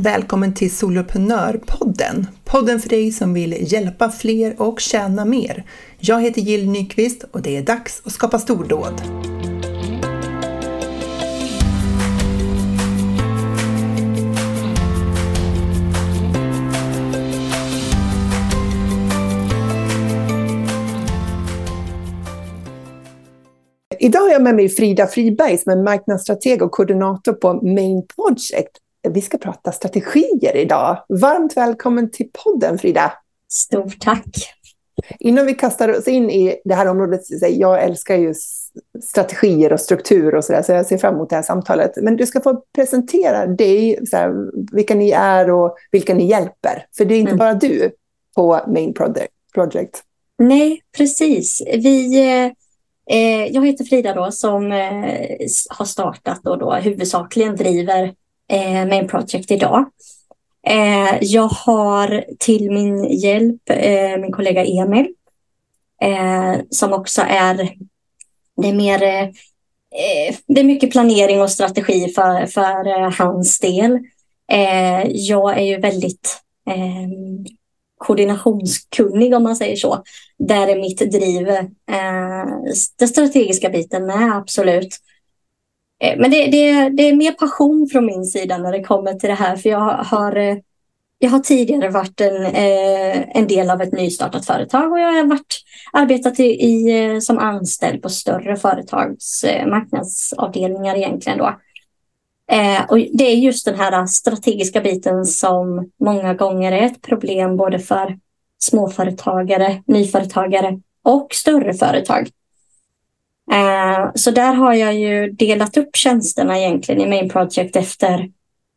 Välkommen till Soloprenörpodden. Podden för dig som vill hjälpa fler och tjäna mer. Jag heter Jill Nyqvist och det är dags att skapa stordåd. Idag har jag med mig Frida Friberg som är marknadsstrateg och koordinator på Main Project. Vi ska prata strategier idag. Varmt välkommen till podden Frida. Stort tack. Innan vi kastar oss in i det här området, jag älskar ju strategier och struktur och sådär, så jag ser fram emot det här samtalet. Men du ska få presentera dig, så här, vilka ni är och vilka ni hjälper. För det är inte mm. bara du på Main Project. Nej, precis. Vi eh, Eh, jag heter Frida då som eh, har startat och då huvudsakligen driver eh, Main Project idag. Eh, jag har till min hjälp eh, min kollega Emil eh, som också är, det är mer det är mycket planering och strategi för, för hans del. jag är ju väldigt koordinationskunnig om man säger så. Där är mitt driv eh, den strategiska biten med, absolut. Eh, men det, det, det, är mer passion från min sida när det kommer till det här. För jag har, eh, jag har tidigare varit en, eh, en del av ett nystartat företag och jag har varit, arbetat i, i som anställd på större företags marknadsavdelningar egentligen. Då. Eh, och det är just den här strategiska biten som många gånger är ett problem både för småföretagare, nyföretagare och större företag. Eh, så där har jag ju delat upp tjänsterna egentligen i Main Project efter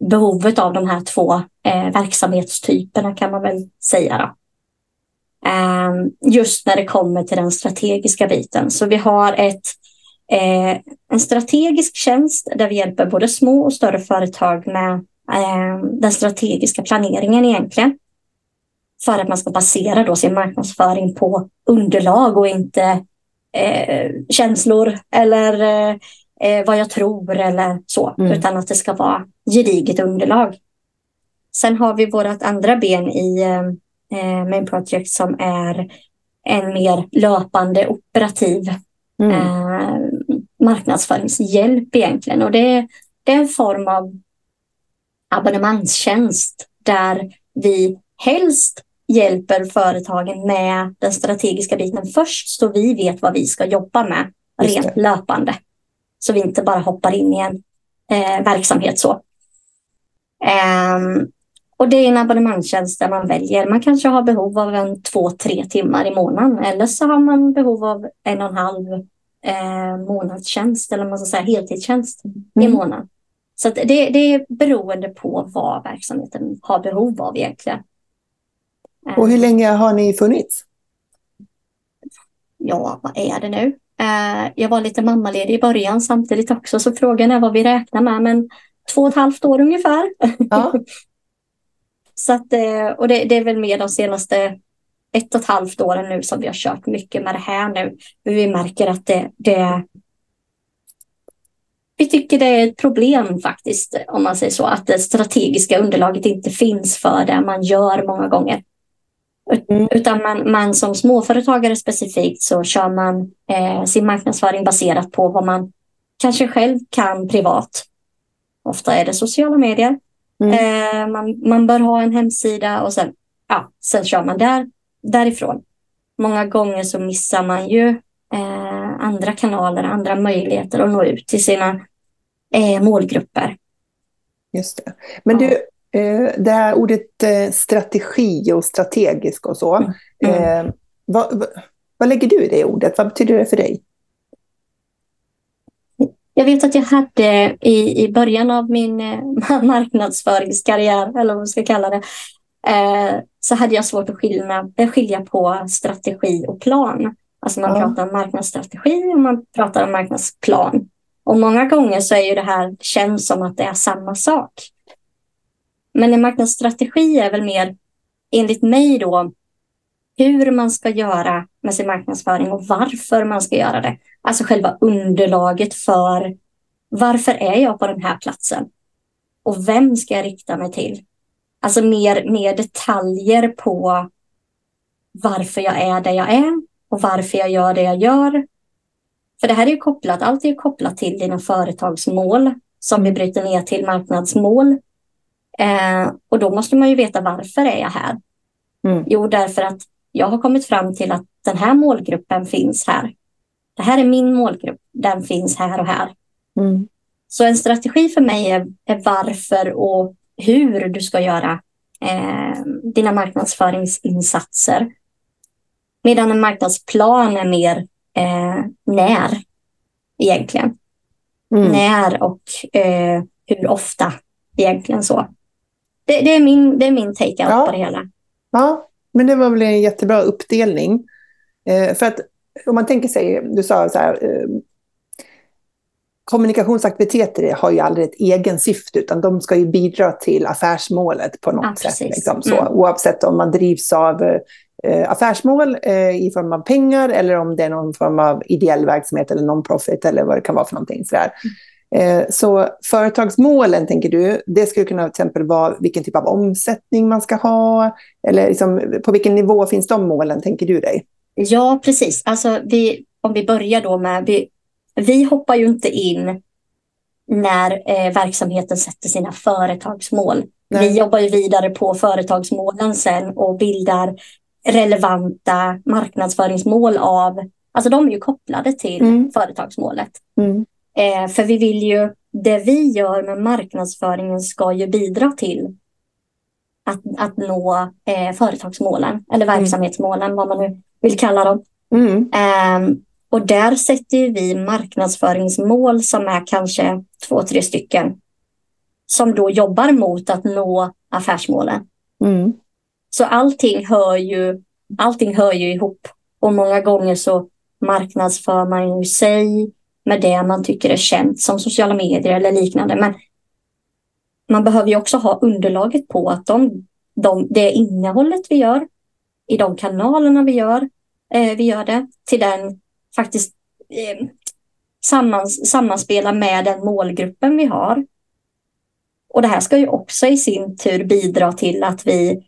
behovet av de här två eh, verksamhetstyperna kan man väl säga. Då. Ehm, just när det kommer till den strategiska biten. Så vi har ett eh, en strategisk tjänst där vi hjälper både små och större företag med ehm, den strategiska planeringen egentligen. För att man ska basera då sin marknadsföring på underlag och inte eh, känslor eller eh, eh, vad jag tror eller så, mm. utan att det ska vara gediget underlag. Sen har vi vårt andra ben i eh, Main Project som är en mer löpande operativ mm. eh, marknadsföringshjälp egentligen. Och det, det är en form av abonnemangstjänst där vi helst hjälper företagen med den strategiska biten först så vi vet vad vi ska jobba med rent löpande. Så vi inte bara hoppar in i en eh, verksamhet så. Um, och det är en abonnemangstjänst där man väljer. Man kanske har behov av en två, tre timmar i månaden eller så har man behov av en och en halv eh, månadstjänst eller man ska säga heltidstjänst mm. i månaden. Så det, det, är beroende på vad verksamheten har behov av egentligen. Och hur länge har ni funnits? Ja, vad är det nu? Eh, jag var lite mammaledig i början samtidigt också, så frågan är vad vi räknar med, men två och ett halvt år ungefär. Ja. så att, eh, och det, det, är väl mer de senaste ett och ett halvt åren nu som vi har kört mycket med det här nu. Vi märker att det, det vi tycker det är ett problem faktiskt, om man säger så, att det strategiska underlaget inte finns för det man gör många gånger. Mm. Utan man, man som småföretagare specifikt så kör man eh, sin marknadsföring baserat på vad man kanske själv kan privat. Ofta är det sociala medier. Mm. Eh, man, man bör ha en hemsida och sen, ja, sen kör man där därifrån. Många gånger så missar man ju eh, andra kanaler, andra möjligheter att nå ut till sina eh, målgrupper. Just det. Men ja. du, det här ordet eh, strategi och strategisk och så. Mm. Eh, vad, vad, lägger du i det ordet? Vad betyder det för dig? Jag vet att jag hade i, i början av min eh, marknadsföringskarriär, eller vad man ska kalla det, eh, så hade jag svårt att skilja, eh, skilja på strategi och plan. Alltså man ja. pratar om marknadsstrategi och man pratar om marknadsplan. Och många gånger så är ju det här, känns som att det är samma sak. Men en marknadsstrategi är väl mer, enligt mig då, hur man ska göra med sin marknadsföring och varför man ska göra det. Alltså själva underlaget för varför är jag på den här platsen? Och vem ska jag rikta mig till? Alltså mer, mer detaljer på varför jag är där jag är och varför jag gör det jag gör. För det här är ju kopplat, allt är ju kopplat till dina företagsmål som vi bryter ner till marknadsmål. Eh, och då måste man ju veta varför är jag här? Mm. Jo, därför att jag har kommit fram till att den här målgruppen finns här. Det här är min målgrupp, den finns här och här. Mm. Så en strategi för mig är, är, varför och hur du ska göra eh, dina marknadsföringsinsatser. Medan en marknadsplan är mer eh, när egentligen. Mm. När och eh, hur ofta egentligen så. Det, det, är min, det är min take-out ja. på det hela. Ja, men det var väl en jättebra uppdelning. Eh, för att om man tänker sig, du sa så här, eh, kommunikationsaktiviteter har ju aldrig ett egen syfte, utan de ska ju bidra till affärsmålet på något ja, sätt. Liksom, så. Mm. Oavsett om man drivs av eh, affärsmål eh, i form av pengar eller om det är någon form av ideell verksamhet eller non-profit eller vad det kan vara för någonting. Sådär. Mm. Eh, så företagsmålen, tänker du, det skulle kunna till exempel vara vilken typ av omsättning man ska ha, eller liksom, på vilken nivå finns de målen, tänker du dig? Ja, precis. Alltså, vi, om vi börjar då med, vi, vi hoppar ju inte in när eh, verksamheten sätter sina företagsmål. Nej. Vi jobbar ju vidare på företagsmålen sen och bildar relevanta marknadsföringsmål av, alltså de är ju kopplade till mm. företagsmålet. Mm. Eh, för vi vill ju, det vi gör med marknadsföringen ska ju bidra till att, att nå eh, företagsmålen eller mm. verksamhetsmålen, mm. vad man nu vill kalla dem. Mm. Eh, och där sätter vi marknadsföringsmål som är kanske två, tre stycken som då jobbar mot att nå affärsmålen. Mm. Så allting hör, ju, allting hör ju ihop och många gånger så marknadsför man ju sig med det man tycker är känt som sociala medier eller liknande. Men man behöver ju också ha underlaget på att de, de, det innehållet vi gör i de kanalerna vi gör, eh, vi gör det till den faktiskt eh, sammans, sammanspela med den målgruppen vi har. Och det här ska ju också i sin tur bidra till att vi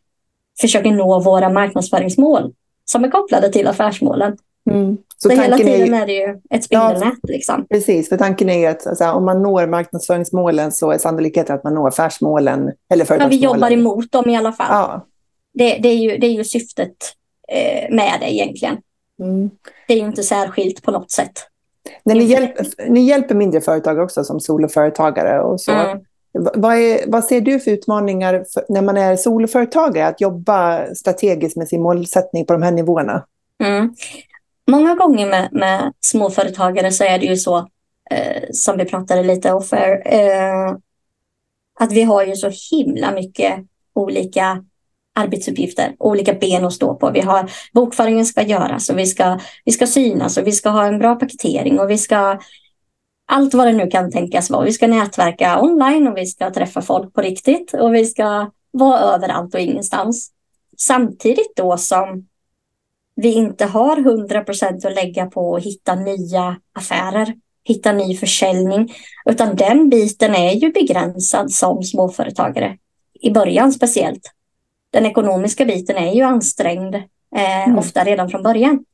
försöker nå våra marknadsföringsmål som är kopplade till affärsmålen. Mm. Så, så hela tiden är, är, det ju ett spindelnät. Ja, liksom. Precis, för tanken är att alltså, om man når marknadsföringsmålen så är sannolikheten att man når affärsmålen eller företagsmålen. Ja, vi jobbar emot dem i alla fall. Ja. Det, det, är, ju, det är ju syftet eh, med det egentligen. Mm. Det är ju inte särskilt på något sätt. När ni, hjälper, ni hjälper mindre företag också som soloföretagare. Och så. Mm. Vad, är, vad ser du för utmaningar för, när man är soloföretagare att jobba strategiskt med sin målsättning på de här nivåerna? Mm. Många gånger med, med småföretagare så är det ju så, eh, som vi pratade lite offer, eh, att vi har ju så himla mycket olika arbetsuppgifter, olika ben att stå på. Vi har bokföringen ska göras och vi ska, vi ska synas och vi ska ha en bra paketering och vi ska allt vad det nu kan tänkas vara. Vi ska nätverka online och vi ska träffa folk på riktigt och vi ska vara överallt och ingenstans. Samtidigt då som vi inte har 100 procent att lägga på att hitta nya affärer, hitta ny försäljning, utan den biten är ju begränsad som småföretagare. I början speciellt. Den ekonomiska biten är ju ansträngd, eh, mm. ofta redan från början.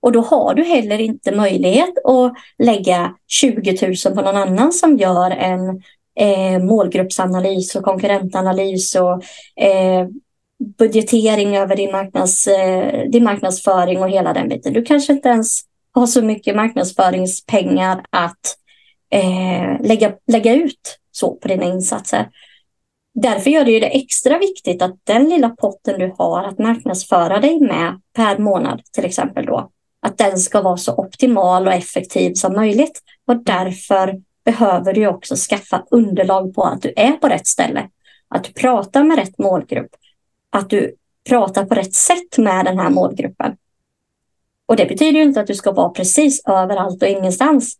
Och då har du heller inte möjlighet att lägga 20 000 på någon annan som gör en eh, målgruppsanalys och konkurrentanalys och eh, budgetering över din, marknads, eh, din marknadsföring och hela den biten. Du kanske inte ens har så mycket marknadsföringspengar att eh, lägga, lägga ut så på dina insatser. Därför gör det ju det extra viktigt att den lilla potten du har att marknadsföra dig med per månad till exempel då, att den ska vara så optimal och effektiv som möjligt. Och därför behöver du också skaffa underlag på att du är på rätt ställe. Att du pratar med rätt målgrupp. Att du pratar på rätt sätt med den här målgruppen. Och det betyder inte att du ska vara precis överallt och ingenstans.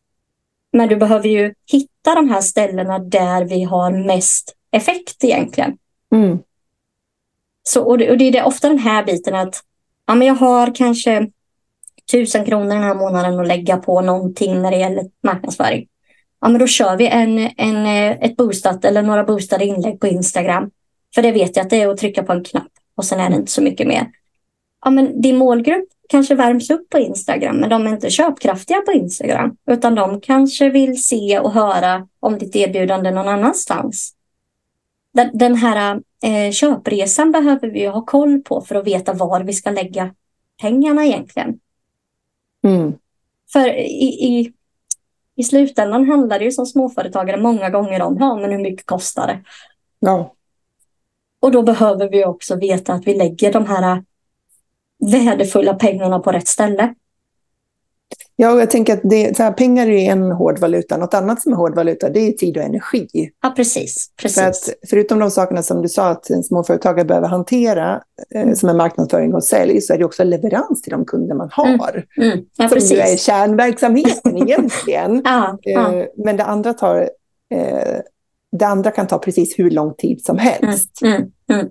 Men du behöver ju hitta de här ställena där vi har mest effekt egentligen. Mm. Så, och det, och det är ofta den här biten att ja, men jag har kanske tusen kronor den här månaden att lägga på någonting när det gäller marknadsföring. Ja, men då kör vi en, en, ett boostat eller några boostade inlägg på Instagram För det vet jag att det är att trycka på en knapp och sen är det inte så mycket mer. Ja, men din målgrupp kanske värms upp på Instagram, men de är inte köpkraftiga på Instagram, utan de kanske vill se och höra om ditt erbjudande någon annanstans. Den här eh, köpresan behöver vi ha koll på för att veta var vi ska lägga pengarna egentligen. Mm. För i, i, i slutändan handlar det ju som småföretagare många gånger om ja, men hur mycket kostar det. Ja. Och då behöver vi också veta att vi lägger de här värdefulla pengarna på rätt ställe. Ja, jag tänker att det, här, pengar är en hård valuta. Något annat som är hård valuta det är tid och energi. Ja, precis. precis. För att, förutom de sakerna som du sa att en småföretagare behöver hantera eh, mm. som är marknadsföring och sälj så är det också leverans till de kunder man mm. har. Mm. Mm. Ja, som precis. ju är kärnverksamheten egentligen. ja, ja. Eh, men det andra, tar, eh, det andra kan ta precis hur lång tid som helst. Mm. Mm.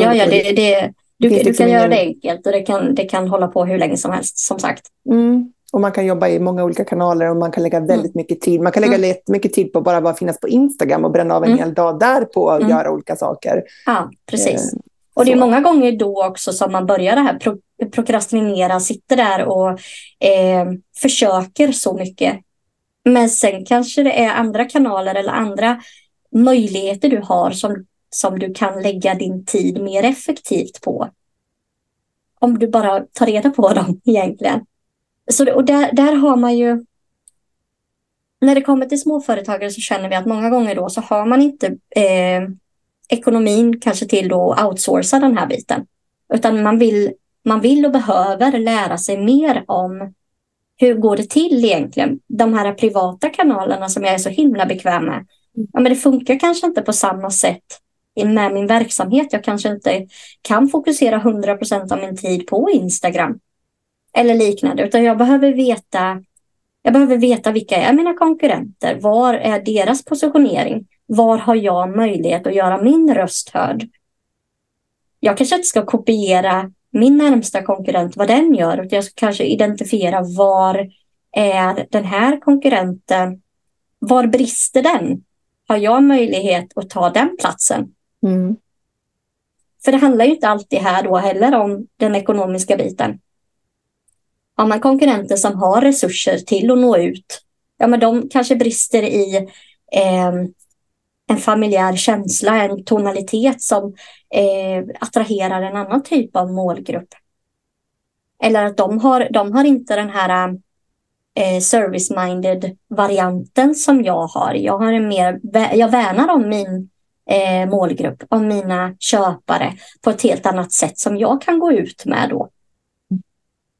Ja, ja, det, det, du, du liksom kan göra det enkelt och det kan, det kan hålla på hur länge som helst, som sagt. Mm. Och man kan jobba i många olika kanaler och man kan lägga väldigt mm. mycket tid. Man kan lägga mm. mycket tid på att bara, bara finnas på Instagram och bränna av en mm. hel dag där på att mm. göra olika saker. Ja, precis. Eh, och det är många gånger då också som man börjar det här pro prokrastinera, sitter där och eh, försöker så mycket. Men sen kanske det är andra kanaler eller andra möjligheter du har som som du kan lägga din tid mer effektivt på. Om du bara tar reda på dem egentligen. Så, och där, där har man ju... När det kommer till småföretagare så känner vi att många gånger då så har man inte eh, ekonomin kanske till att outsourca den här biten. Utan man vill, man vill och behöver lära sig mer om hur går det till egentligen? De här privata kanalerna som jag är så himla bekväm med. Ja, men det funkar kanske inte på samma sätt med min verksamhet. Jag kanske inte kan fokusera 100 procent av min tid på Instagram eller liknande, utan jag behöver veta jag behöver veta vilka är mina konkurrenter. Var är deras positionering? Var har jag möjlighet att göra min röst hörd? Jag kanske inte ska kopiera min närmsta konkurrent, vad den gör, utan jag ska kanske identifiera var är den här konkurrenten? Var brister den? Har jag möjlighet att ta den platsen? Mm. För det handlar ju inte alltid här då heller om den ekonomiska biten. Har man konkurrenter som har resurser till att nå ut, ja men de kanske brister i eh, en familjär känsla, en tonalitet som eh, attraherar en annan typ av målgrupp. Eller att de har, de har inte den här eh, service-minded varianten som jag har. Jag, har en mer, jag värnar om min eh, målgrupp, om mina köpare på ett helt annat sätt som jag kan gå ut med då.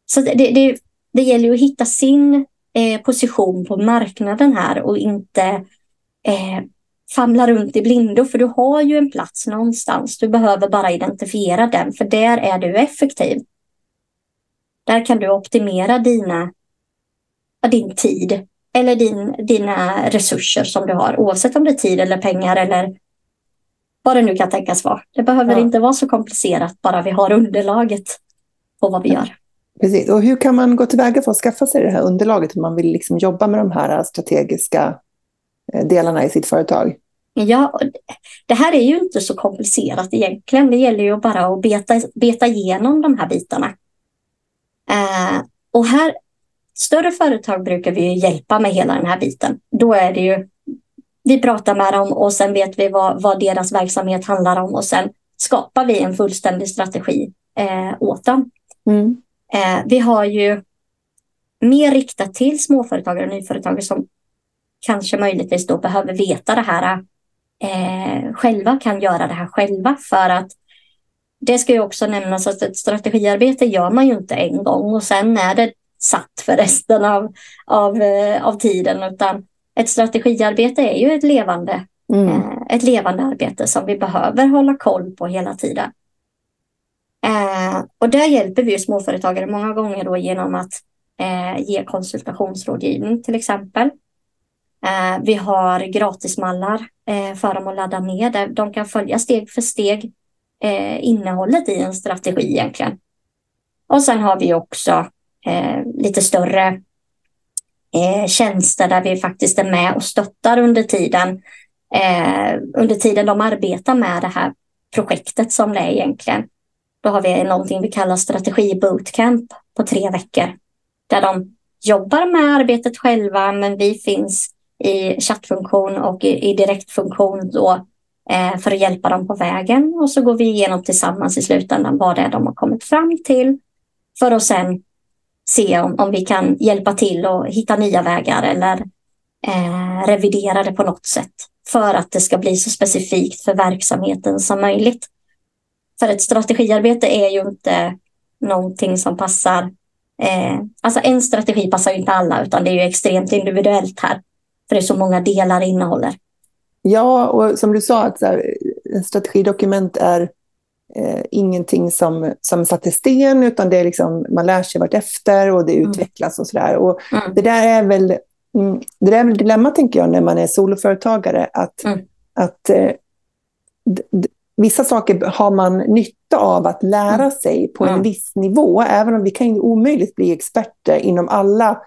Så det, det, det gäller ju att hitta sin eh, position på marknaden här och inte eh, famla runt i blindo, för du har ju en plats någonstans. Du behöver bara identifiera den, för där är du effektiv. Där kan du optimera dina, din tid eller din, dina resurser som du har, oavsett om det är tid eller pengar eller vad det nu kan tänkas vara. Det behöver ja. inte vara så komplicerat, bara vi har underlaget på vad vi gör. Precis. Och hur kan man gå tillväga för att skaffa sig det här underlaget om man vill liksom jobba med de här strategiska eh, delarna i sitt företag? Ja, det här är ju inte så komplicerat egentligen. Det gäller ju bara att beta, beta igenom de här bitarna. Eh, och här, större företag brukar vi hjälpa med hela den här biten. Då är det ju vi pratar med dem och sen vet vi vad, vad deras verksamhet handlar om och sen skapar vi en fullständig strategi eh, åt dem. Mm. Eh, vi har ju mer riktat till småföretagare och nyföretagare som kanske möjligtvis då behöver veta det här eh, själva, kan göra det här själva för att det ska ju också nämnas att ett strategiarbete gör man ju inte en gång och sen är det satt för resten av, av, eh, av tiden utan ett strategiarbete är ju ett levande, mm. eh, ett levande arbete som vi behöver hålla koll på hela tiden. Eh, och där hjälper vi småföretagare många gånger då genom att eh, ge konsultationsrådgivning till exempel. Eh, vi har gratismallar eh, för dem att ladda ner där de kan följa steg för steg eh, innehållet i en strategi egentligen. Och sen har vi också lite större eh, tjänster där vi faktiskt är med och stöttar under tiden, eh, under tiden de arbetar med det här projektet som det är egentligen. Då har vi någonting vi kallar strategi bootcamp på tre veckor. Där de jobbar med arbetet själva men vi finns i chattfunktion och i, i direktfunktion då, eh, för att hjälpa dem på vägen. Och så går vi igenom tillsammans i slutändan vad det är de har kommit fram till för att sen se om, om vi kan hjälpa till och hitta nya vägar eller eh, revidera det på något sätt för att det ska bli så specifikt för verksamheten som möjligt. För ett strategiarbete är ju inte någonting som passar. Eh, alltså en strategi passar ju inte alla utan det är ju extremt individuellt här. För det är så många delar det innehåller. Ja, och som du sa, att så här, en strategidokument är eh, ingenting som, som satt i sten, utan det är liksom, man lär sig vartefter och det mm. utvecklas och sådär. Och mm. Det där är väl mm, det där är väl dilemma, tänker jag, när man är soloföretagare, att, mm. att eh, vissa saker har man nytta av att lära mm. sig på en viss nivå, även om vi kan ju omöjligt bli experter inom alla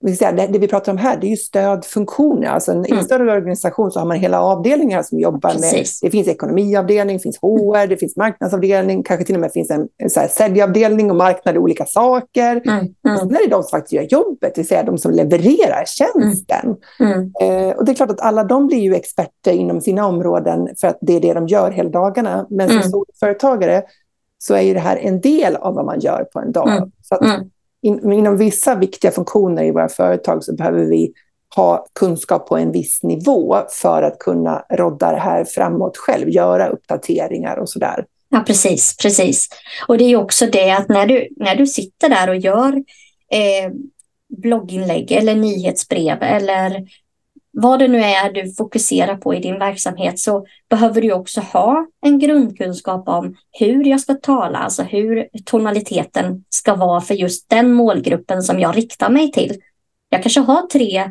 det, det vi pratar om här det är ju stödfunktioner. Alltså en, mm. I en mm. större organisation så har man hela avdelningar som jobbar Precis. med... Det finns ekonomiavdelning, det finns HR, det finns marknadsavdelning, kanske till och med finns en, en så här säljavdelning och marknad olika saker. Mm. Mm. Sen är det de som faktiskt gör jobbet, det vill säga de som levererar tjänsten. Mm. mm. Eh, och det är klart att alla de blir ju experter inom sina områden för att det är det de gör hela dagarna. Men som mm. företagare så är ju det här en del av vad man gör på en dag. Så att, in, inom vissa viktiga funktioner i våra företag så behöver vi ha kunskap på en viss nivå för att kunna rodda det här framåt själv, göra uppdateringar och sådär. Ja, precis, precis. Och det är också det att när du, när du sitter där och gör eh, blogginlägg eller nyhetsbrev eller vad det nu är du fokuserar på i din verksamhet så behöver du också ha en grundkunskap om hur jag ska tala, alltså hur tonaliteten ska vara för just den målgruppen som jag riktar mig till. Jag kanske har tre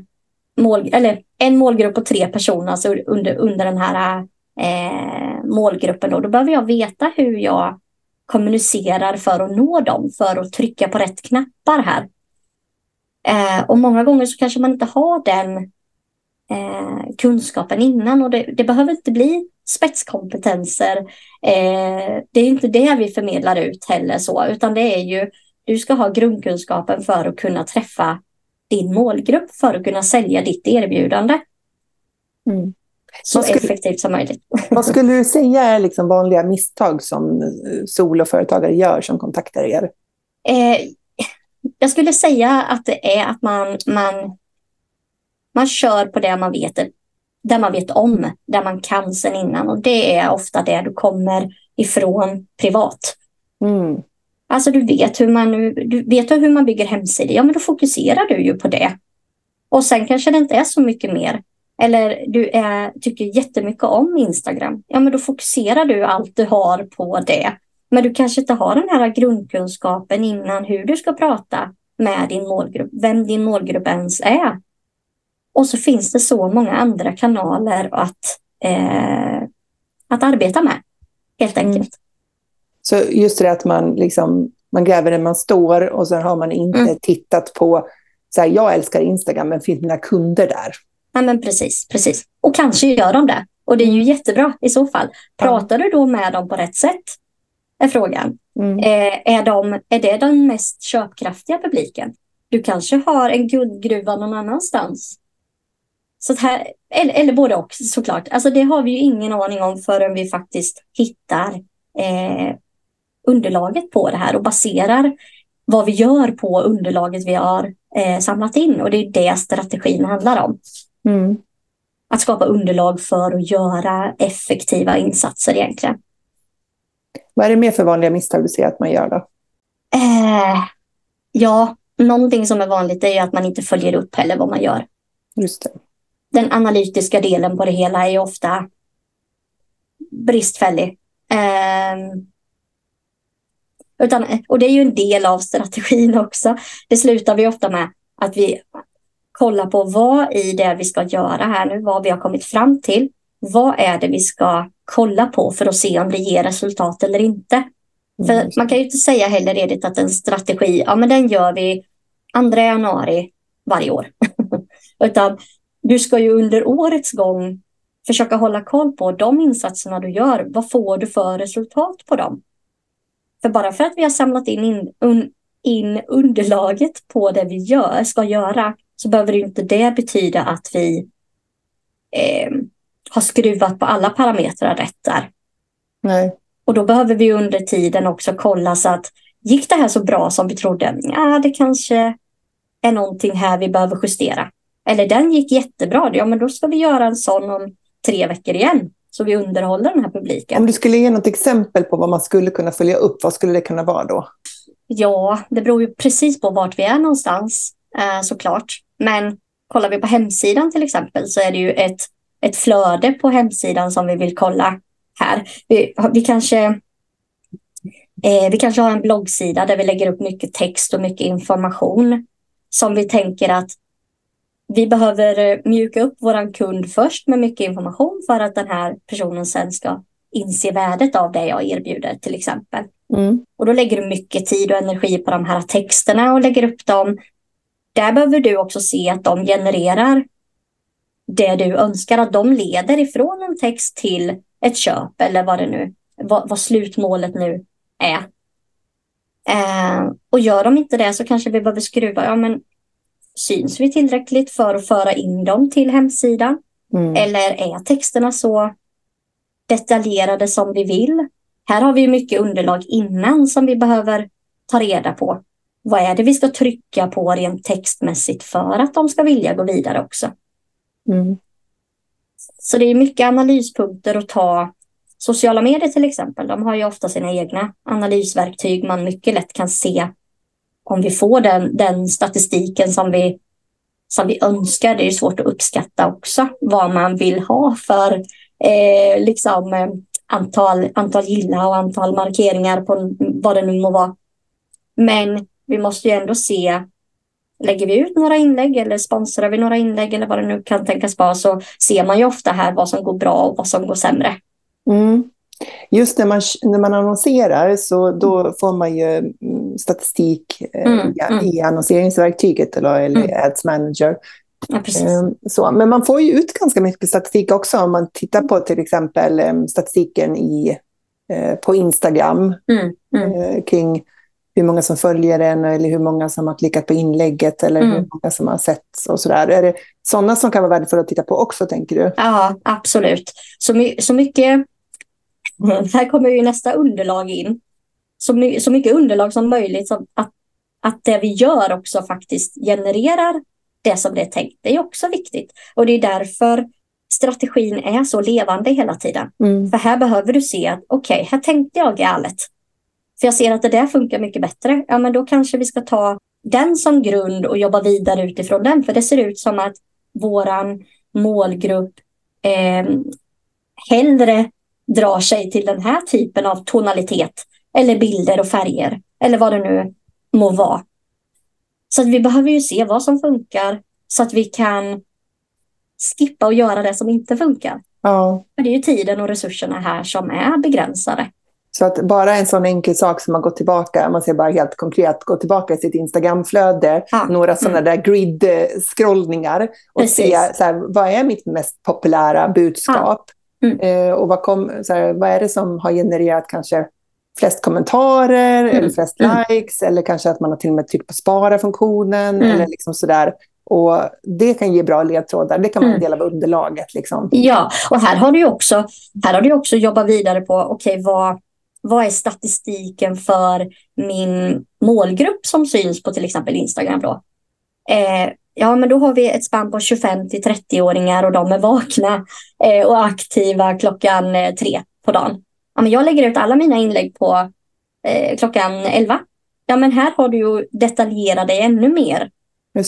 mål, eller en målgrupp och tre personer alltså under, under den här eh, målgruppen. Då. då behöver jag veta hur jag kommunicerar för att nå dem, för att trycka på rätt knappar här. Eh, och många gånger så kanske man inte har den eh, kunskapen innan och det, det, behöver inte bli spetskompetenser. Eh, det är inte det vi förmedlar ut heller så, utan det är ju du ska ha grundkunskapen för att kunna träffa din målgrupp för att kunna sälja ditt erbjudande. Mm. Så skulle, effektivt som möjligt. Vad skulle du säga är liksom vanliga misstag som soloföretagare gör som kontaktar er? Eh, jag skulle säga att det är att man, man man kör på det man vet, där man vet om, där man kan sen innan. Och det är ofta det du kommer ifrån privat. Mm. Alltså du vet, hur man, du vet hur man bygger hemsidor, ja men då fokuserar du ju på det. Och sen kanske det inte är så mycket mer. Eller du är, tycker jättemycket om Instagram. Ja men då fokuserar du allt du har på det. Men du kanske inte har den här grundkunskapen innan hur du ska prata med din målgrupp, vem din målgrupp ens är. Och så finns det så många andra kanaler att, eh, att arbeta med, helt mm. enkelt. Mm. Så just det att man, liksom, man gräver där man står och sen har man inte mm. tittat på, så här, jag älskar Instagram, men finns mina kunder där? Ja, men precis, precis. Och kanske gör de det. Och det är ju jättebra i så fall. Pratar du då med dem på rätt sätt? Är frågan. Mm. Eh, är, de, är det den mest köpkraftiga publiken? Du kanske har en guldgruva någon annanstans så här, eller, eller både och såklart. Alltså det har vi ju ingen aning om förrän vi faktiskt hittar eh, underlaget på det här och baserar vad vi gör på underlaget vi har eh, samlat in. Och det är det strategin handlar om. Mm. Att skapa underlag för att göra effektiva insatser egentligen. Vad är det mer för vanliga misstag du ser att man gör då? Eh, ja, någonting som är vanligt är att man inte följer upp heller vad man gör. Just det den analytiska delen på det hela är ofta bristfällig. Eh, utan, och det är ju en del av strategin också. Det slutar vi ofta med att vi kollar på vad i det vi ska göra här nu, vad vi har kommit fram till. Vad är det vi ska kolla på för att se om det ger resultat eller inte? Mm. För man kan ju inte säga heller Edith att en strategi, ja men den gör vi 2 januari varje år. Utan du ska ju under årets gång försöka hålla koll på de insatserna du gör. Vad får du för resultat på dem? För bara för att vi har samlat in, in, un, in underlaget på det vi gör, ska göra så behöver det inte det betyda att vi eh, har skruvat på alla parametrar rätt där. Nej. Och då behöver vi under tiden också kolla så att gick det här så bra som vi trodde? Ja, det kanske är någonting här vi behöver justera. Eller den gick jättebra, ja men då ska vi göra en sån om tre veckor igen. Så vi underhåller den här publiken. Om du skulle ge något exempel på vad man skulle kunna följa upp, vad skulle det kunna vara då? Ja, det beror ju precis på vart vi är någonstans eh, såklart. Men kollar vi på hemsidan till exempel så är det ju ett, ett flöde på hemsidan som vi vill kolla här. Vi, vi kanske eh, vi kanske har en bloggsida där vi lägger upp mycket text och mycket information som vi tänker att vi behöver mjuka upp våran kund först med mycket information för att den här personen sen ska inse värdet av det jag erbjuder till exempel. Mm. Och då lägger du mycket tid och energi på de här texterna och lägger upp dem. Där behöver du också se att de genererar det du önskar, att de leder ifrån en text till ett köp eller vad det nu, vad, vad slutmålet nu är. Eh, och gör de inte det så kanske vi behöver skruva, ja men syns vi tillräckligt för att föra in dem till hemsidan? Mm. Eller är texterna så detaljerade som vi vill? Här har vi mycket underlag innan som vi behöver ta reda på. Vad är det vi ska trycka på rent textmässigt för att de ska vilja gå vidare också? Mm. Så det är mycket analyspunkter att ta. Sociala medier till exempel, de har ju ofta sina egna analysverktyg man mycket lätt kan se om vi får den, den statistiken som vi, som vi önskar. Det är svårt att uppskatta också vad man vill ha för eh, liksom, eh, antal, antal gilla och antal markeringar på vad det nu må vara. Men vi måste ju ändå se, lägger vi ut några inlägg eller sponsrar vi några inlägg eller vad det nu kan tänkas vara så ser man ju ofta här vad som går bra och vad som går sämre. Mm. Just när man, när man annonserar så då mm. får man ju mm, statistik eh, mm, mm. i annonseringsverktyget eller, eller mm. Ads Manager. Ja, ehm, så, men man får ju ut ganska mycket statistik också om man tittar på till exempel ehm, statistiken i, eh, på Instagram mm, eh, kring hur många som följer en eller hur många som har klickat på inlägget eller hur många som har sett och sådär. Är det sådana som kan vara värdefulla att titta på också tänker du? Ja, absolut. Så, my så mycket Här kommer ju nästa underlag in. Så, my så mycket underlag som möjligt så att, att det vi gör också faktiskt genererar det som det är tänkt. Det är också viktigt. Och det är därför strategin är så levande hela tiden. Mm. För här behöver du se att okej, okay, här tänkte jag galet. För jag ser att det där funkar mycket bättre. Ja, men då kanske vi ska ta den som grund och jobba vidare utifrån den. För det ser ut som att våran målgrupp eh, hellre drar sig till den här typen av tonalitet eller bilder och färger eller vad det nu må vara. Så att vi behöver ju se vad som funkar så att vi kan skippa och göra det som inte funkar. Ja. För det är ju tiden och resurserna här som är begränsade. Så att bara en sån enkel sak som att gå tillbaka, man ser bara helt konkret, gå tillbaka i sitt Instagramflöde, ja. några sådana mm. där grid-scrollningar och Precis. se så här, vad är mitt mest populära budskap? Mm. Eh, och vad, kom, här, vad är det som har genererat kanske flest kommentarer mm. eller flest mm. likes eller kanske att man har till och med tryckt på spara-funktionen mm. eller liksom sådär. Och det kan ge bra ledtrådar. Det kan vara en mm. del av underlaget. Liksom. Ja, och här har du också, här har du också jobbat vidare på okay, vad, vad är statistiken för min målgrupp som syns på till exempel Instagram. Då? Eh, Ja, men då har vi ett spann på 25 till 30-åringar och de är vakna eh, och aktiva klockan eh, tre på dagen. Ja, men jag lägger ut alla mina inlägg på eh, klockan 11. Ja, men här har du ju detaljerat dig ännu mer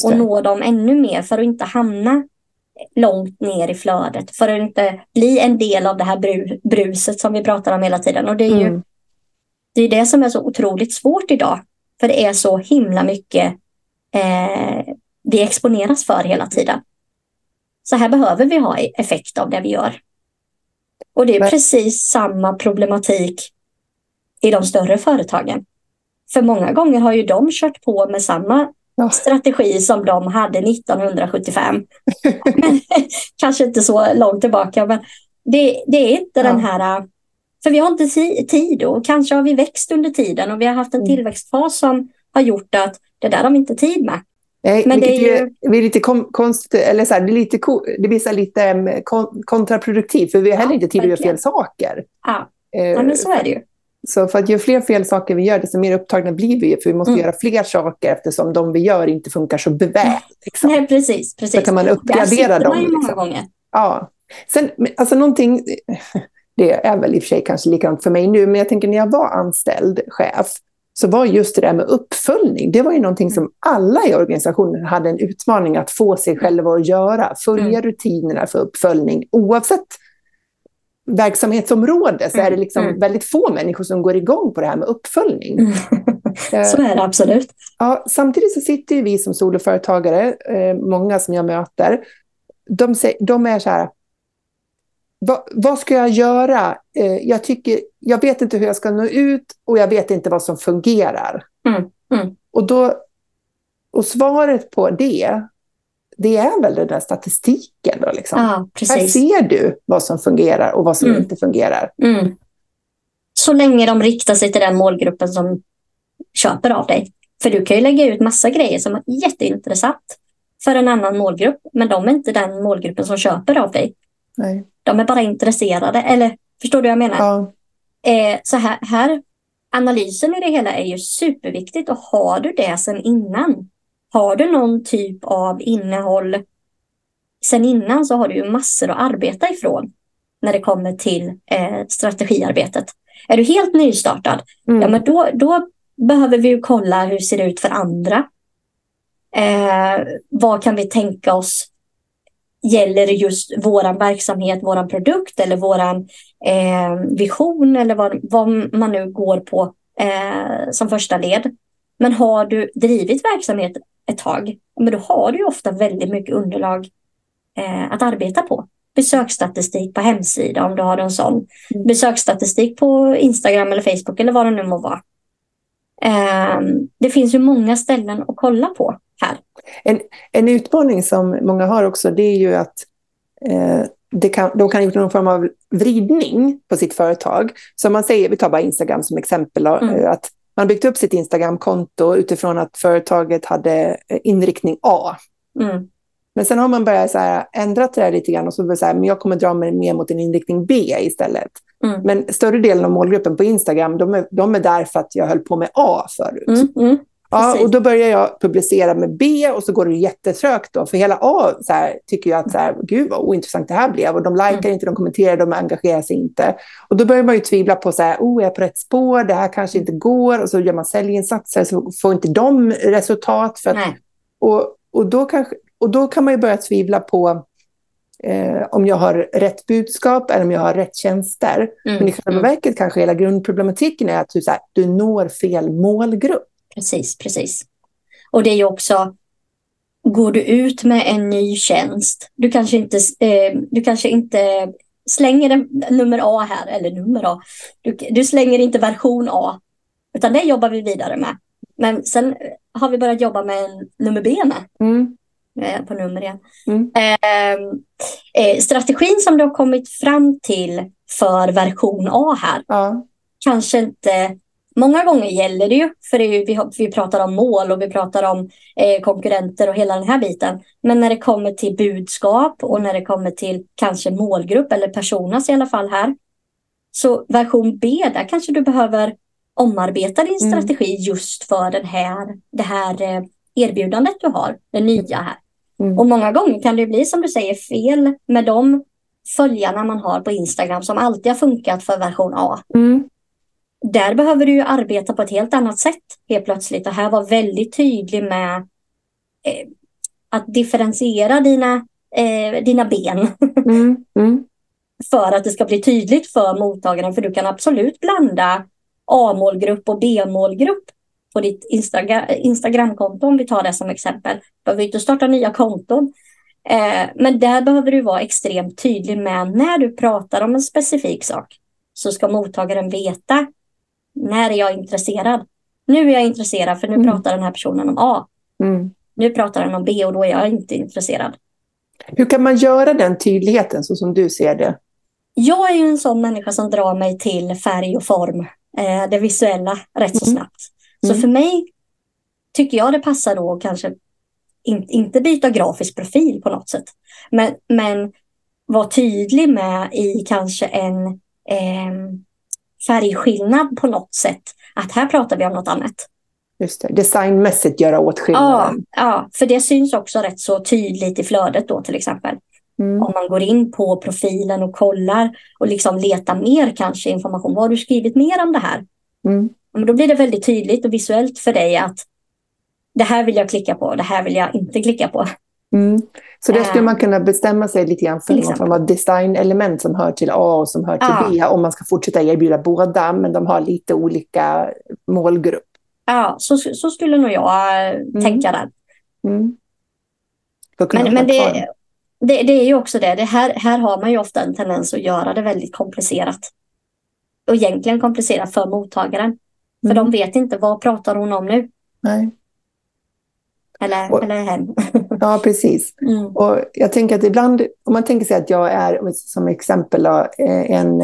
och nå dem ännu mer för att inte hamna långt ner i flödet, för att inte bli en del av det här bru bruset som vi pratar om hela tiden. Och det är ju mm. det, är det som är så otroligt svårt idag, för det är så himla mycket eh, vi exponeras för hela tiden. Så här behöver vi ha effekt av det vi gör. Och det är Men... precis samma problematik i de större företagen. För många gånger har ju de kört på med samma ja. strategi som de hade 1975. men, kanske inte så långt tillbaka, men det, det är inte ja. den här... För vi har inte tid och kanske har vi växt under tiden och vi har haft en mm. tillväxtfas som har gjort att det där har vi inte tid med. Nej, men det är ju... Det lite konst, eller så här, det, är lite, det blir så lite mm, kontraproduktivt, för vi har heller inte tid att göra fel saker. Ja, ja men så är det ju. Så för att ju fler fel saker vi gör, desto mer upptagna blir vi. För vi måste mm. göra fler saker eftersom de vi gör inte funkar så väl. Liksom. Nej, precis, precis. Så kan man uppgradera dem. Man ju många liksom. gånger. Ja. Sen, alltså någonting, det är väl i och för sig kanske likadant för mig nu, men jag tänker när jag var anställd chef, så var just det där med uppföljning, det var ju någonting som alla i organisationen hade en utmaning att få sig själva att göra. Följa mm. rutinerna för uppföljning oavsett verksamhetsområde så är det mm, liksom mm. väldigt få människor som går igång på det här med uppföljning. Mm. så är det absolut. Ja, samtidigt så sitter vi som soloföretagare, eh, många som jag möter, de, de är så här, vad, vad, ska jag göra? Eh, jag, tycker, jag vet inte hur jag ska nå ut och jag vet inte vad som fungerar. Mm. Mm. Och, då, och svaret på det det är väl den där statistiken. Då, liksom. ja, Här ser du vad som fungerar och vad som mm. inte fungerar. Mm. Så länge de riktar sig till den målgruppen som köper av dig. För du kan ju lägga ut massa grejer som är jätteintressant för en annan målgrupp, men de är inte den målgruppen som köper av dig. Nej. De är bara intresserade, eller förstår du vad jag menar? Ja. Eh, så här, här, analysen i det hela är ju superviktigt och har du det sedan innan har du någon typ av innehåll sen innan så har du ju massor att arbeta ifrån när det kommer till eh, strategiarbetet. Är du helt nystartad, mm. ja men då, då behöver vi ju kolla hur det ser ut för andra. Eh, vad kan vi tänka oss gäller just vår verksamhet, vår produkt eller vår eh, vision eller vad, vad, man nu går på eh, som första led. Men har du drivit verksamhet ett tag, men då har du ofta väldigt mycket underlag eh, att arbeta på. Besöksstatistik på hemsida om du har en sån. Mm. Besöksstatistik på Instagram eller Facebook eller vad det nu må vara. Eh, det finns ju många ställen att kolla på här. En, en utmaning som många har också det är ju att eh, det kan, de kan ha gjort någon form av vridning på sitt företag. Så man säger, vi tar bara Instagram som exempel, mm. att man byggt upp sitt Instagram-konto utifrån att företaget hade eh, inriktning A. Mm. Men sen har man börjat så här, ändrat det här lite grann och så så här, men jag kommer dra mig mer mot en inriktning B istället. Mm. Men större delen av målgruppen på Instagram, de är, de är där för att jag höll på med A förut. Mm. Ja, och då börjar jag publicera med B och så går det jättetrögt då. För hela A så här, tycker jag att så här, gud vad ointressant det här blev. Och de likar mm. inte, de kommenterar, de engagerar sig inte. Och då börjar man ju tvivla på så här, oh, är jag på rätt spår? Det här kanske inte går. Och så gör man säljinsatser så får inte de resultat. För att, och, och, då kanske, och då kan man ju börja tvivla på eh, om jag har rätt budskap eller om jag har rätt tjänster. Mm. Men i själva mm. verket kanske hela grundproblematiken är att du, så här, du når fel målgrupp. Precis, precis. Och det är ju också, går du ut med en ny tjänst, du kanske inte, eh, du kanske inte slänger en, nummer A här, eller nummer A, du, du slänger inte version A, utan det jobbar vi vidare med. Men sen har vi börjat jobba med en nummer B med. Mm. Eh, på nummer igen. Mm. Eh, eh, strategin som du har kommit fram till för version A här, ja. kanske inte Många gånger gäller det ju, för det ju, vi, vi pratar om mål och vi pratar om eh, konkurrenter och hela den här biten. Men när det kommer till budskap och när det kommer till kanske målgrupp eller personas i alla fall här. Så version B, där kanske du behöver omarbeta din mm. strategi just för den här, det här eh, erbjudandet du har, det nya här. Mm. Och många gånger kan det bli som du säger fel med de följarna man har på Instagram som alltid har funkat för version A. Mm där behöver du ju arbeta på ett helt annat sätt helt plötsligt. Och här var väldigt tydlig med eh, att differentiera dina, eh, dina ben. Mm, mm. för att det ska bli tydligt för mottagaren. För du kan absolut blanda A-målgrupp och B-målgrupp på ditt Instagram, Instagramkonto om vi tar det som exempel. Behöver inte starta nya konton. Eh, men där behöver du vara extremt tydlig med när du pratar om en specifik sak så ska mottagaren veta när är jag intresserad? Nu är jag intresserad för nu mm. pratar den här personen om A. Mm. Nu pratar den om B och då är jag inte intresserad. Hur kan man göra den tydligheten så som du ser det? Jag är ju en sån människa som drar mig till färg och form, eh, det visuella, rätt så mm. snabbt. Så mm. för mig tycker jag det passar då kanske in, inte byta grafisk profil på något sätt. Men, men vara tydlig med i kanske en eh, färgskillnad på något sätt. Att här pratar vi om något annat. Just det. Designmässigt göra åtskillnaden. Ja, ja, för det syns också rätt så tydligt i flödet då till exempel. Mm. Om man går in på profilen och kollar och liksom letar mer kanske information. Vad har du skrivit mer om det här? Mm. Men då blir det väldigt tydligt och visuellt för dig att det här vill jag klicka på, det här vill jag inte klicka på. Mm. Så där skulle man eh. kunna bestämma sig lite grann för någon form av designelement som hör till A och som hör till ja. B. Om man ska fortsätta erbjuda båda, men de har lite olika målgrupp. Ja, så, så skulle nog jag mm. tänka där. Mm. Men, men det, det, det, är ju också det, det här, här har man ju ofta en tendens att göra det väldigt komplicerat. Och egentligen komplicerat för mottagaren. För mm. de vet inte, vad pratar hon om nu? Nej. Eller, och, eller hen. ja, precis. Mm. Och jag tänker att ibland, om man tänker sig att jag är, som exempel, eh, en,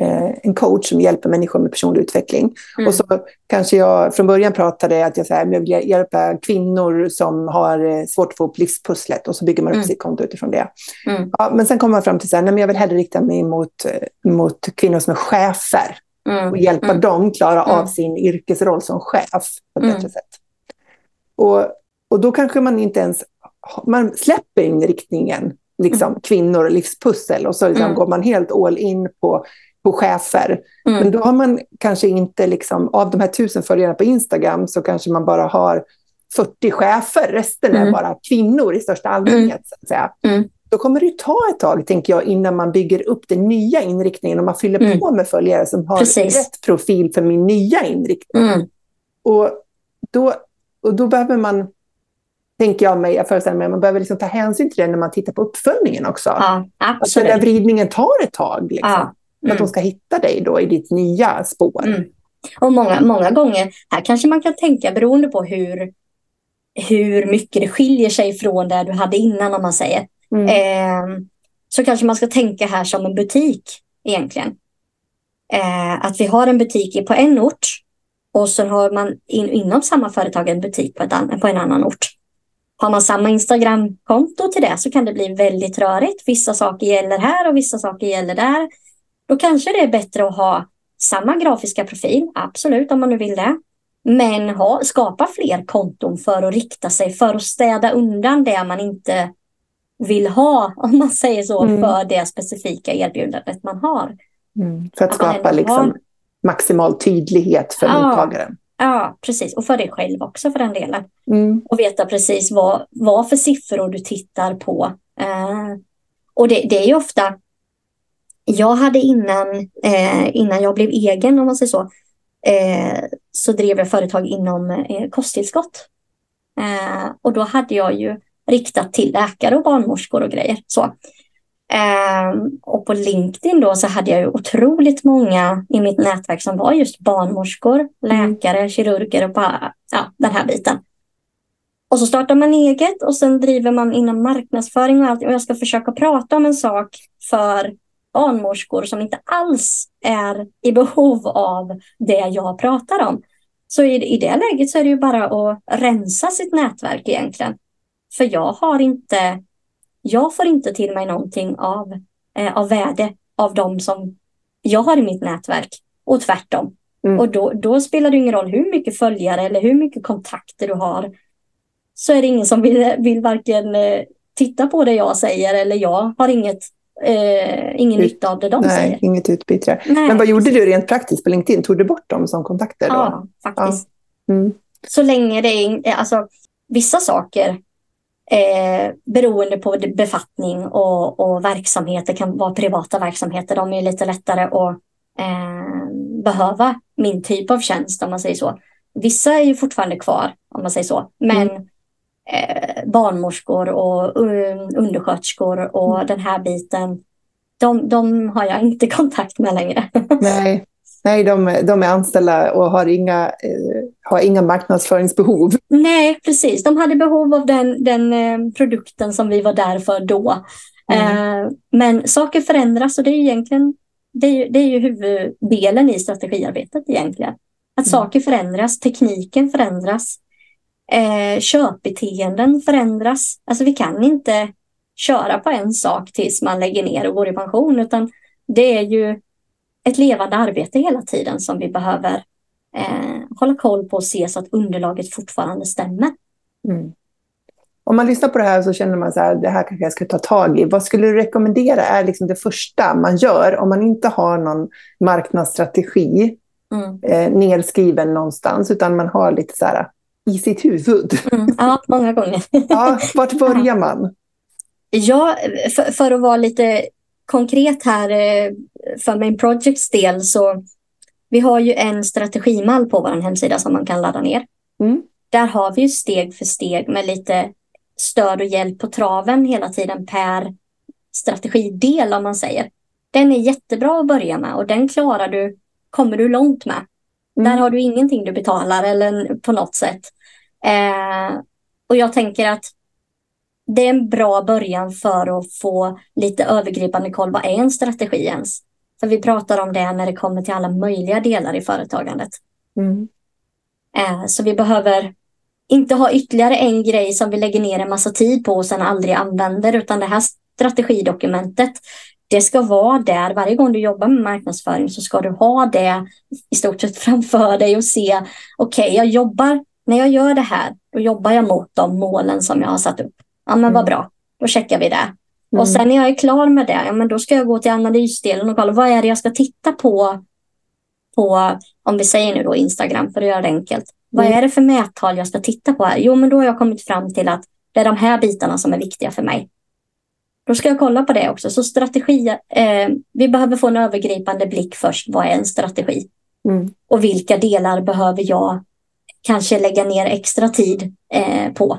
eh, en coach som hjälper människor med personlig utveckling. Mm. Och så kanske jag från början pratade att jag, så här, jag vill hjälpa kvinnor som har eh, svårt att få upp livspusslet och så bygger man upp mm. sitt konto utifrån det. Mm. Ja, men sen kommer man fram till att jag vill hellre rikta mig mot, mot kvinnor som är chefer mm. och hjälpa mm. dem klara av sin yrkesroll som chef på ett bättre sätt. Och och då kanske man inte ens man släpper inriktningen, liksom, mm. kvinnor och livspussel, och så liksom mm. går man helt all in på, på chefer. Mm. Men då har man kanske inte, liksom, av de här tusen följarna på Instagram, så kanske man bara har 40 chefer, resten är mm. bara kvinnor i största allmänhet. Säga. Mm. Då kommer det ta ett tag, tänker jag, innan man bygger upp den nya inriktningen och man fyller mm. på med följare som har Precis. rätt profil för min nya inriktning. Och, då, och då behöver man tänker jag mig, jag föreställer mig, man behöver liksom ta hänsyn till det när man tittar på uppföljningen också. Ja, absolut. Alltså den vridningen tar ett tag. Liksom, ja. Mm. Att de ska hitta dig då i ditt nya spår. Mm. Och många, många gånger, här kanske man kan tänka beroende på hur, hur mycket det skiljer sig från det du hade innan om man säger. Mm. Eh, så kanske man ska tänka här som en butik egentligen. Eh, att vi har en butik på en ort och så har man in, inom samma företag en butik på, ett, på en annan ort. Har man samma Instagramkonto till det så kan det bli väldigt rörigt. Vissa saker gäller här och vissa saker gäller där. Då kanske det är bättre att ha samma grafiska profil, absolut om man nu vill det. Men ha, skapa fler konton för att rikta sig, för att städa undan det man inte vill ha, om man säger så, mm. för det specifika erbjudandet man har. Mm. För att, att skapa liksom har... maximal tydlighet för ja, mottagaren. Ja, precis. Och för dig själv också för den delen. Mm. Och veta precis vad, vad för siffror du tittar på. Eh, och det, det är ju ofta... Jag hade innan, eh, innan jag blev egen, om man säger så, eh, så drev jag företag inom eh, kosttillskott. Eh, och då hade jag ju riktat till läkare och barnmorskor och grejer. Så. Um, och på LinkedIn då så hade jag ju otroligt många i mitt nätverk som var just barnmorskor, läkare, mm. kirurger och bara, ja, den här biten. Och så startar man eget och sen driver man inom marknadsföring och allt. Och jag ska försöka prata om en sak för barnmorskor som inte alls är i behov av det jag pratar om. Så i, i det läget så är det ju bara att rensa sitt nätverk egentligen. För jag har inte jag får inte till mig någonting av, eh, av värde av de som jag har i mitt nätverk och tvärtom. Mm. Och då, då spelar det ingen roll hur mycket följare eller hur mycket kontakter du har. Så är det ingen som vill, vill varken eh, titta på det jag säger eller jag har inget, eh, ingen Ut, nytta av det de nej, säger. Inget utbyte. Nej, Men vad gjorde du rent praktiskt på LinkedIn? Tog du bort dem som kontakter? Då? Ja, faktiskt. Ja. Mm. Så länge det är, alltså vissa saker Eh, beroende på befattning och, och verksamheter kan vara privata verksamheter. De är lite lättare att eh, behöva min typ av tjänst om man säger så. Vissa är ju fortfarande kvar om man säger så. Men mm. eh, barnmorskor och undersköterskor och mm. den här biten. De, de har jag inte kontakt med längre. Nej. Nej, de, de är anställda och har inga, eh, har inga marknadsföringsbehov. Nej, precis. De hade behov av den, den eh, produkten som vi var där för då. Mm. Eh, men saker förändras och det är egentligen det är, det är ju huvuddelen i strategiarbetet egentligen. Att mm. saker förändras, tekniken förändras, eh, köpbeteenden förändras. Alltså vi kan inte köra på en sak tills man lägger ner och går i pension, utan det är ju ett levande arbete hela tiden som vi behöver eh, hålla koll på och se så att underlaget fortfarande stämmer. Mm. Om man lyssnar på det här så känner man så här, det här kanske jag ska ta tag i. Vad skulle du rekommendera är liksom det första man gör om man inte har någon marknadsstrategi mm. eh, nedskriven någonstans, utan man har lite så här i sitt huvud? Mm. Ja, många gånger. ja, vart börjar man? Ja, för, för, att vara lite konkret här eh, för Main Projects del så vi har ju en strategimall på vår hemsida som man kan ladda ner. Mm. Där har vi ju steg för steg med lite stöd och hjälp på traven hela tiden per strategidel om man säger. Den är jättebra att börja med och den klarar du, kommer du långt med. Mm. Där har du ingenting du betalar eller på något sätt. Eh, och jag tänker att det är en bra början för att få lite övergripande koll. Vad är en strategi ens? För vi pratar om det när det kommer till alla möjliga delar i företagandet. Mm. Eh, så vi behöver inte ha ytterligare en grej som vi lägger ner en massa tid på och sen aldrig använder, utan det här strategidokumentet, det ska vara där. Varje gång du jobbar med marknadsföring så ska du ha det i stort sett framför dig och se, okej, okay, jag jobbar, när jag gör det här, då jobbar jag mot de målen som jag har satt upp. Ja, men vad mm. bra, då checkar vi det. Mm. Och sen när jag är klar med det, ja, men då ska jag gå till analysdelen och kolla vad är det jag ska titta på, på om vi säger nu då Instagram för att göra det enkelt. Vad mm. är det för mättal jag ska titta på här? Jo, men då har jag kommit fram till att det är de här bitarna som är viktiga för mig. Då ska jag kolla på det också. Så strategi, eh, vi behöver få en övergripande blick först. Vad är en strategi? Mm. Och vilka delar behöver jag kanske lägga ner extra tid eh, på?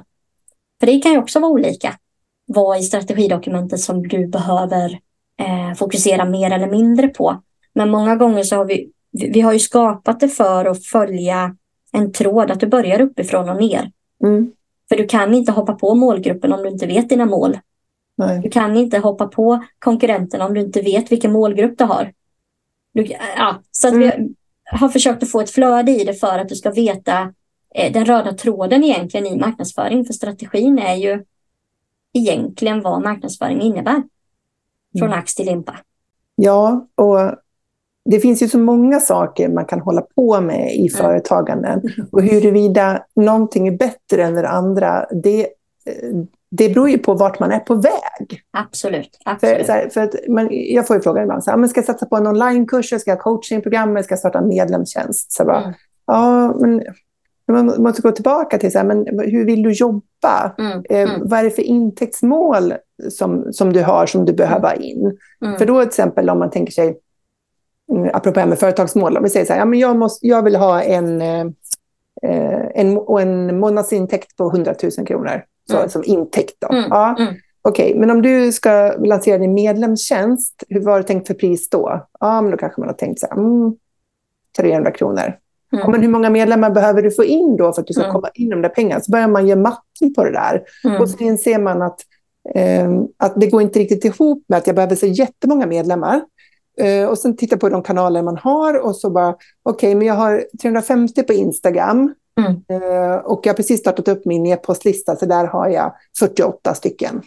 För det kan ju också vara olika. Vad i strategidokumentet som du behöver eh, fokusera mer eller mindre på. Men många gånger så har vi, vi har ju skapat det för att följa en tråd, att du börjar uppifrån och ner. Mm. För du kan inte hoppa på målgruppen om du inte vet dina mål. Nej. Du kan inte hoppa på konkurrenterna om du inte vet vilken målgrupp du har. Du, ja, så att mm. vi har försökt att få ett flöde i det för att du ska veta den röda tråden egentligen i marknadsföring. För strategin är ju egentligen vad marknadsföring innebär. Från mm. ax till limpa. Ja, och det finns ju så många saker man kan hålla på med i mm. företaganden. Och huruvida någonting är bättre än det andra, det, det beror ju på vart man är på väg. Absolut. absolut. För, här, för att, man, jag får ju frågan ibland, så här, men ska jag satsa på en onlinekurs, ska jag ha coachingprogram, ska jag starta en medlemstjänst? Så bara, mm. Ja, men man måste gå tillbaka till så här, men hur vill du jobba? Mm, eh, mm. Vad är det för intäktsmål som, som du har som du behöver ha in? Mm. För då till exempel om man tänker sig, mm, apropå det här med företagsmål, om vi säger så här, ja, men jag, måste, jag vill ha en, eh, en, en månadsintäkt på 100 000 kronor så, mm. som intäkt. Då. Mm, ja. Okej, okay, men om du ska lansera din medlemstjänst, hur var det tänkt för pris då? Ja, men då kanske man har tänkt så här, 300 kronor. Mm. Ja, men hur många medlemmar behöver du få in då för att du ska mm. komma in de där pengarna? Så börjar man göra matten på det där. Mm. Och så inser man att, eh, att det går inte riktigt ihop med att jag behöver så jättemånga medlemmar. Eh, och sen titta på de kanaler man har och så bara, okej, okay, men jag har 350 på Instagram. Mm. Eh, och jag har precis startat upp min e-postlista, så där har jag 48 stycken.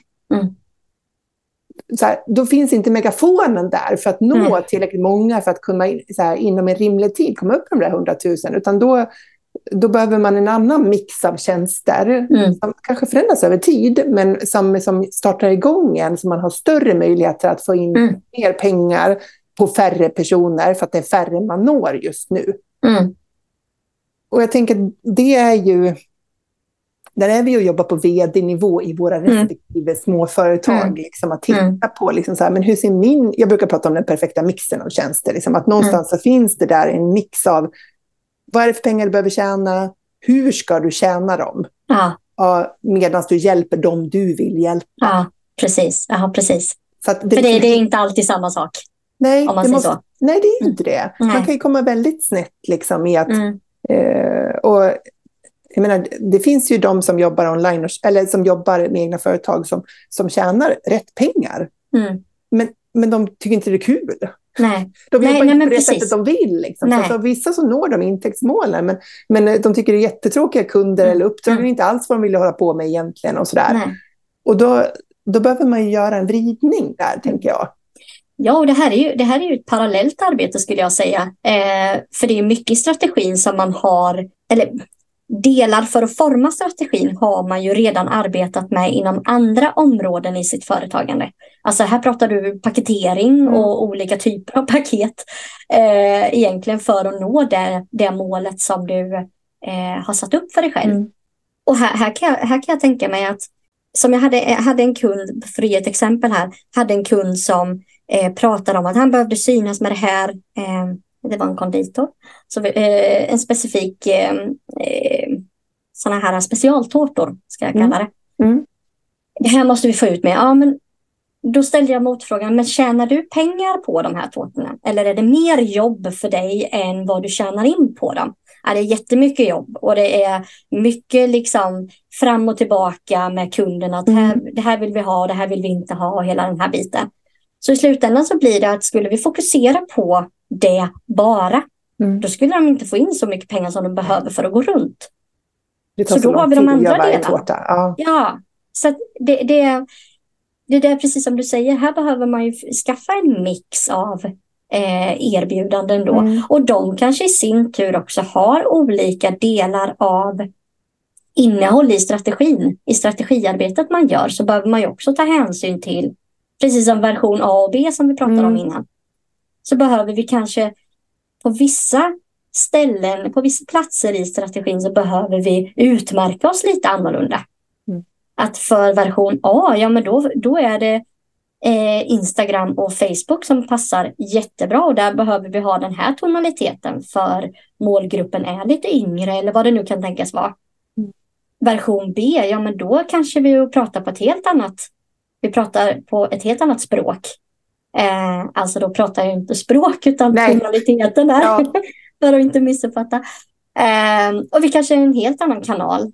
Så här, då finns inte megafonen där för att nå mm. tillräckligt många för att kunna så här, inom en rimlig tid komma upp på de där hundratusen. Utan då, då behöver man en annan mix av tjänster mm. som kanske förändras över tid, men som, som startar igång en så man har större möjligheter att få in mm. mer pengar på färre personer för att det är färre man når just nu. Mm. Och jag tänker, det är ju där är vi och jobbar på vd-nivå i våra mm. respektive småföretag. Mm. Liksom, att titta mm. på, liksom, så här, men hur ser min... Jag brukar prata om den perfekta mixen av tjänster. Liksom, att någonstans mm. så finns det där en mix av vad är det för pengar du behöver tjäna? Hur ska du tjäna dem? Ja. Ja, medan du hjälper dem du vill hjälpa. Ja, precis. Ja, precis. Så det, för det, det, är inte alltid samma sak. Nej, om man det måste, så. nej, det är ju inte det. Nej. Man kan ju komma väldigt snett liksom, i att... Mm. Eh, och, jag menar, det finns ju de som jobbar online, eller som jobbar med egna företag som, som tjänar rätt pengar. Mm. Men, men de tycker inte det är kul. Nej. De Nej, jobbar nej, inte men på det precis. sättet de vill. Liksom. Så Nej. för vissa så når de intäktsmålen, men, men de tycker det är jättetråkiga kunder Mm. eller uppdragen Mm. inte alls vad de vill hålla på med egentligen. Och, sådär. Nej. och då, då behöver man ju göra en vridning där, tänker jag. Ja, och det här, är ju, det här är ju ett parallellt arbete skulle jag säga. Eh, för det är mycket i strategin som man har, eller delar för att forma strategin har man ju redan arbetat med inom andra områden i sitt företagande. Alltså här pratar du paketering Mm. och olika typer av paket eh, egentligen för att nå det, det målet som du eh, har satt upp för dig själv. Mm. Och här, här, kan jag, här kan jag tänka mig att som jag hade, jag hade en kund, för att ge ett exempel här, hade en kund som eh, pratade om att han behövde synas med det här. Eh, det var en konditor. Så, vi- eh, en specifik eh, eh, sådana här specialtårtor, ska jag kalla det. Mm. Det här måste vi få ut med. Ja, men då ställde jag motfrågan, men tjänar du pengar på de här tårtorna? Eller är det mer jobb för dig än vad du tjänar in på dem? Ja, det är jättemycket jobb och det är mycket liksom fram och tillbaka med kunden. Att här, det här vill vi ha det här vill vi inte ha och hela den här biten. Så i slutändan så blir det att skulle vi fokusera på det bara, Mm. då skulle de inte få in så mycket pengar som de behöver för att gå runt. Det Så så, då har vi de andra delarna. Ja. Ja, så det, det, det är det precis som du säger. Här behöver man ju skaffa en mix av eh, erbjudanden då. Mm. Och de kanske i sin tur också har olika delar av innehåll i strategin. I strategiarbetet man gör så behöver man ju också ta hänsyn till, precis som version A och B som vi pratade om Mm. innan, så behöver vi kanske på vissa ställen, på vissa platser i strategin så behöver vi utmärka oss lite annorlunda. Mm. Att för version A, ja men då, då är det eh, Instagram och Facebook som passar jättebra och där behöver vi ha den här tonaliteten för målgruppen är lite yngre eller vad det nu kan tänkas vara. Mm. Version B, ja men då kanske vi pratar på ett helt annat, vi pratar på ett helt annat språk. Eh, alltså då pratar jag inte språk utan tonaliteten där. Ja. för att inte missuppfatta. Eh, och vi kanske är en helt annan kanal.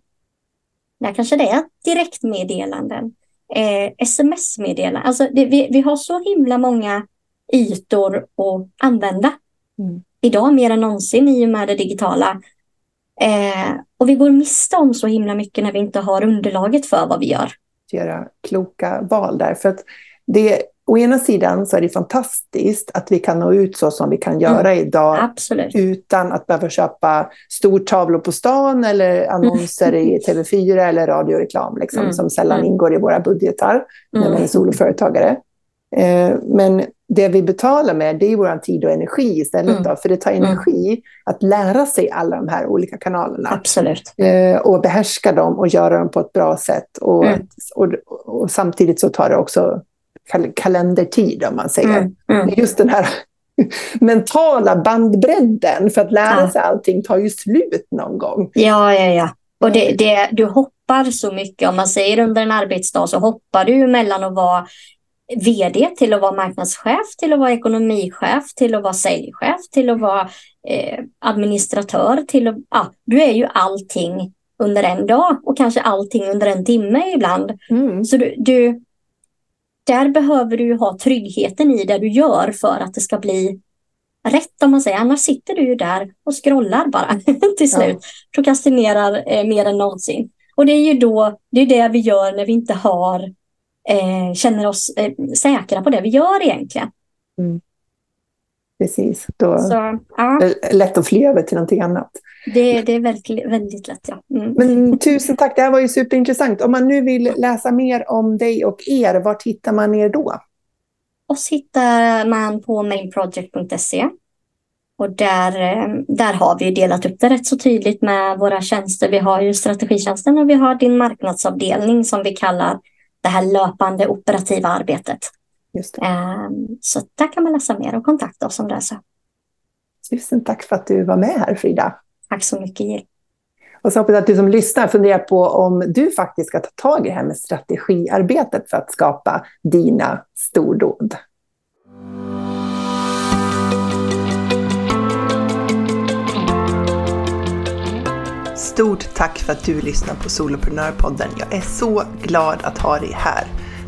Där kanske det är direktmeddelanden, eh, sms-meddelanden. Alltså det, vi, vi har så himla många ytor att använda. Mm. Idag mer än någonsin i och med det digitala. Eh, och vi går miste om så himla mycket när vi inte har underlaget för vad vi gör. göra kloka val där. För att det, å ena sidan så är det fantastiskt att vi kan nå ut så som vi kan göra idag Absolut. utan att behöva köpa stortavlor på stan eller annonser i TV4 eller radioreklam liksom, Mm. som sällan Mm. ingår i våra budgetar när man Mm. är soloföretagare. Eh, men det vi betalar med det är vår tid och energi istället. Mm. Då, för det tar Mm. energi att lära sig alla de här olika kanalerna Absolut. eh, och behärska dem och göra dem på ett bra sätt. Och, Mm. och, och samtidigt så tar det också kal kalendertid om man säger. Mm. Mm. Just den här mentala bandbredden för att lära Ja. sig allting tar ju slut någon gång. Ja, ja, ja. Och det, det, du hoppar så mycket. Om man säger under en arbetsdag så hoppar du mellan att vara vd till att vara marknadschef, till att vara ekonomichef, till att vara säljchef, till att vara eh, administratör, till att, ja, du är ju allting under en dag och kanske allting under en timme ibland. Mm. Så du, du, där behöver du ha tryggheten i det du gör för att det ska bli rätt om man säger. Annars sitter du ju där och scrollar bara till slut. Prokrastinerar eh, mer än någonsin. Och det är ju då, det är det vi gör när vi inte har, eh, känner oss eh, säkra på det vi gör egentligen. Precis, då Så ja, är det lätt att fly över till någonting annat. Det, det är väldigt, väldigt lätt. Ja. Mm. Men tusen tack, det här var ju superintressant. Om man nu vill läsa mer om dig och er, var hittar man er då? Oss hittar man på mainproject.se. Och där, eh, där har vi delat upp det rätt så tydligt med våra tjänster. Vi har ju strategitjänsten och vi har din marknadsavdelning som vi kallar det här löpande operativa arbetet. Just det. Eh, Så där kan man läsa mer och kontakta oss om det. är Så. Tusen tack för att du var med här Frida. Tack så mycket Jill. Och så hoppas jag att du som lyssnar funderar på om du faktiskt ska ta tag i det här med strategiarbetet för att skapa dina stordåd. Stort tack för att du lyssnar på Soloprenörpodden. Jag är så glad att ha dig här.